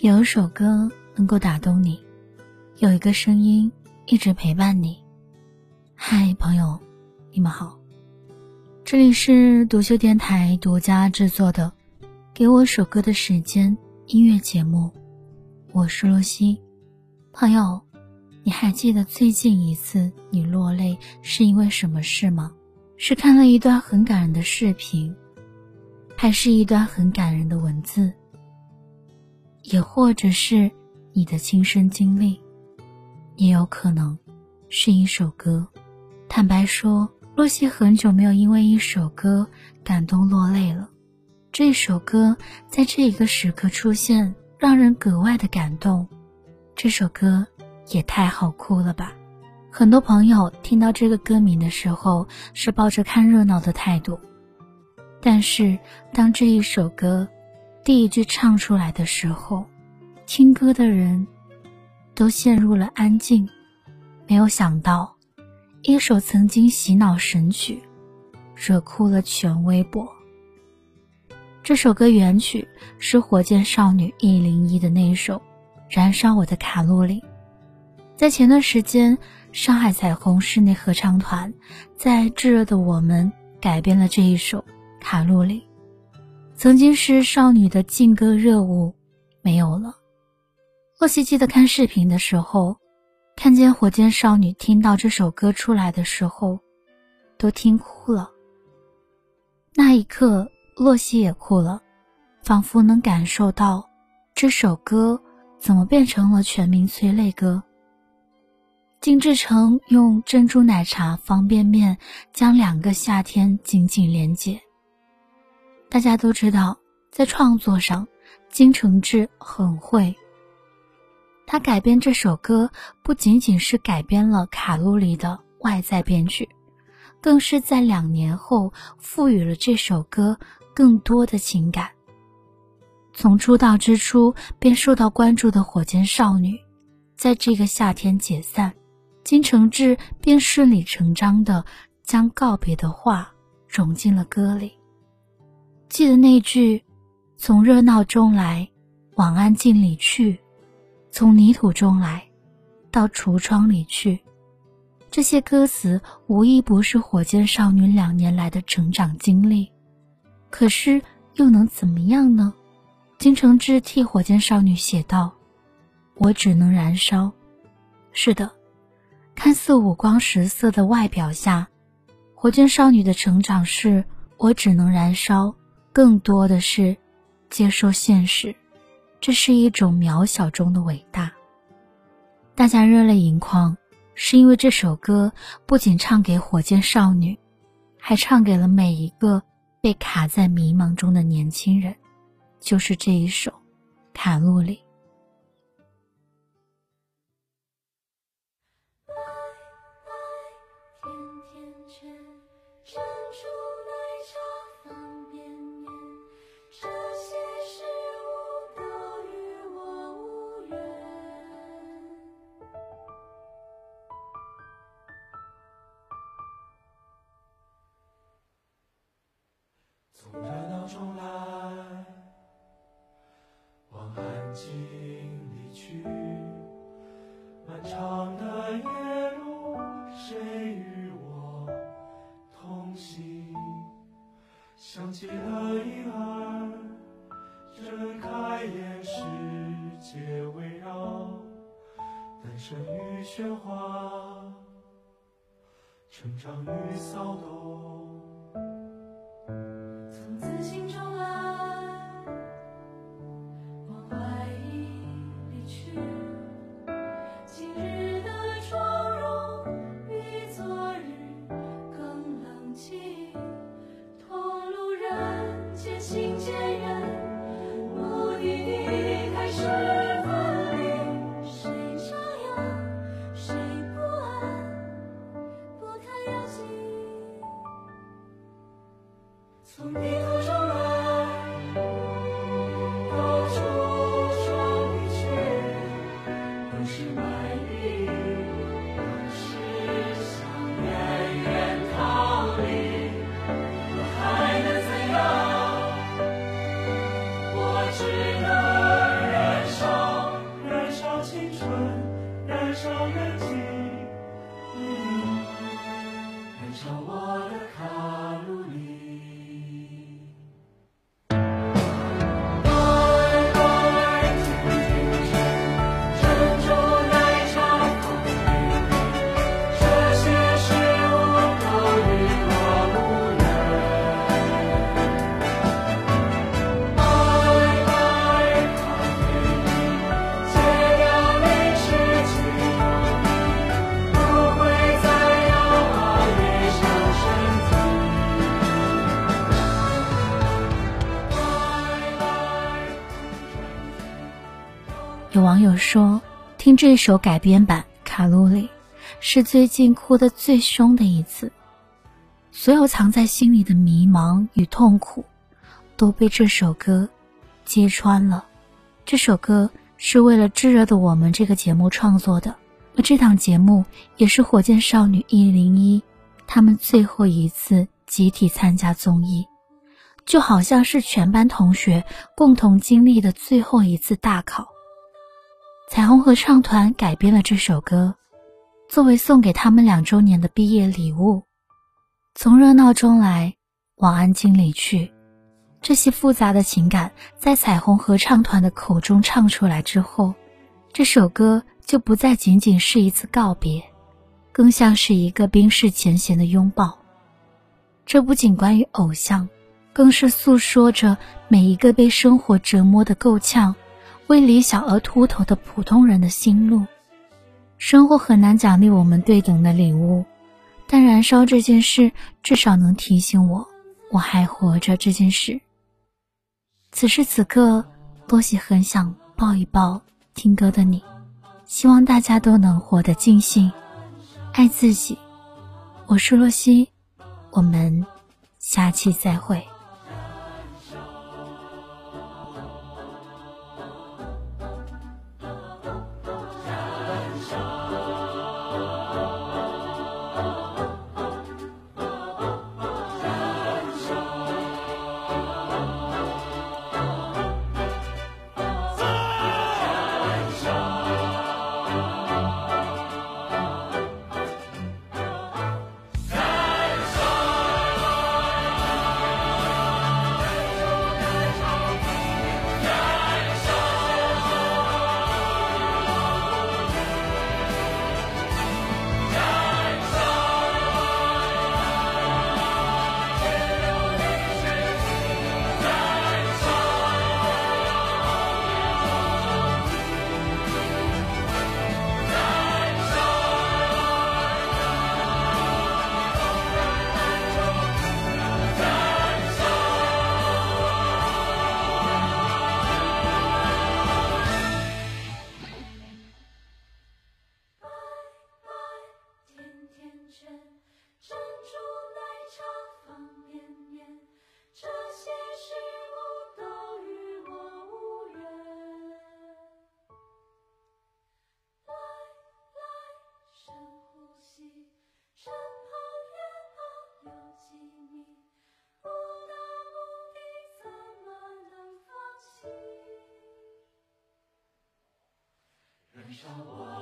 有一首歌能够打动你，有一个声音一直陪伴你。嗨，朋友，你们好，这里是独秀电台独家制作的《给我首歌的时间》音乐节目，我是洛西。朋友，你还记得最近一次你落泪是因为什么事吗？是看了一段很感人的视频，还是一段很感人的文字？也或者是你的亲身经历，也有可能是一首歌。坦白说，洛西很久没有因为一首歌感动落泪了。这首歌在这一个时刻出现，让人格外的感动。这首歌也太好哭了吧！很多朋友听到这个歌名的时候是抱着看热闹的态度，但是当这一首歌。第一句唱出来的时候，听歌的人都陷入了安静。没有想到，一首曾经洗脑神曲，惹哭了全微博。这首歌原曲是火箭少女一零一的那一首《燃烧我的卡路里》。在前段时间，上海彩虹室内合唱团在《炙热的我们》改编了这一首《卡路里》。曾经是少女的劲歌热舞，没有了。洛西记得看视频的时候，看见火箭少女听到这首歌出来的时候，都听哭了。那一刻，洛西也哭了，仿佛能感受到这首歌怎么变成了全民催泪歌。金志成用珍珠奶茶方便面将两个夏天紧紧连接。大家都知道，在创作上，金承志很会。他改编这首歌，不仅仅是改编了卡路里的外在编曲，更是在两年后赋予了这首歌更多的情感。从出道之初便受到关注的火箭少女，在这个夏天解散，金承志便顺理成章的将告别的话融进了歌里。记得那句“从热闹中来，往安静里去；从泥土中来，到橱窗里去。”这些歌词无一不是火箭少女两年来的成长经历。可是又能怎么样呢？金承志替火箭少女写道：“我只能燃烧。”是的，看似五光十色的外表下，火箭少女的成长是我只能燃烧。更多的是接受现实，这是一种渺小中的伟大。大家热泪盈眶，是因为这首歌不仅唱给火箭少女，还唱给了每一个被卡在迷茫中的年轻人，就是这一首《卡路里》。想起了婴儿，睁开眼，世界围绕，诞生与喧哗，成长与骚动。少年网友说，听这首改编版《卡路里》，是最近哭得最凶的一次。所有藏在心里的迷茫与痛苦，都被这首歌揭穿了。这首歌是为了《炙热的我们》这个节目创作的，而这档节目也是火箭少女一零一他们最后一次集体参加综艺。就好像是全班同学共同经历的最后一次大考。彩虹合唱团改编了这首歌，作为送给他们两周年的毕业礼物。从热闹中来，往安静里去，这些复杂的情感在彩虹合唱团的口中唱出来之后，这首歌就不再仅仅是一次告别，更像是一个冰释前嫌的拥抱。这不仅关于偶像。更是诉说着每一个被生活折磨的够呛、为理想而秃头的普通人的心路。生活很难奖励我们对等的礼物，但燃烧这件事至少能提醒我我还活着这件事。此时此刻，多喜很想抱一抱听歌的你，希望大家都能活得尽兴，爱自己。我是洛西，我们下期再会。燃烧我。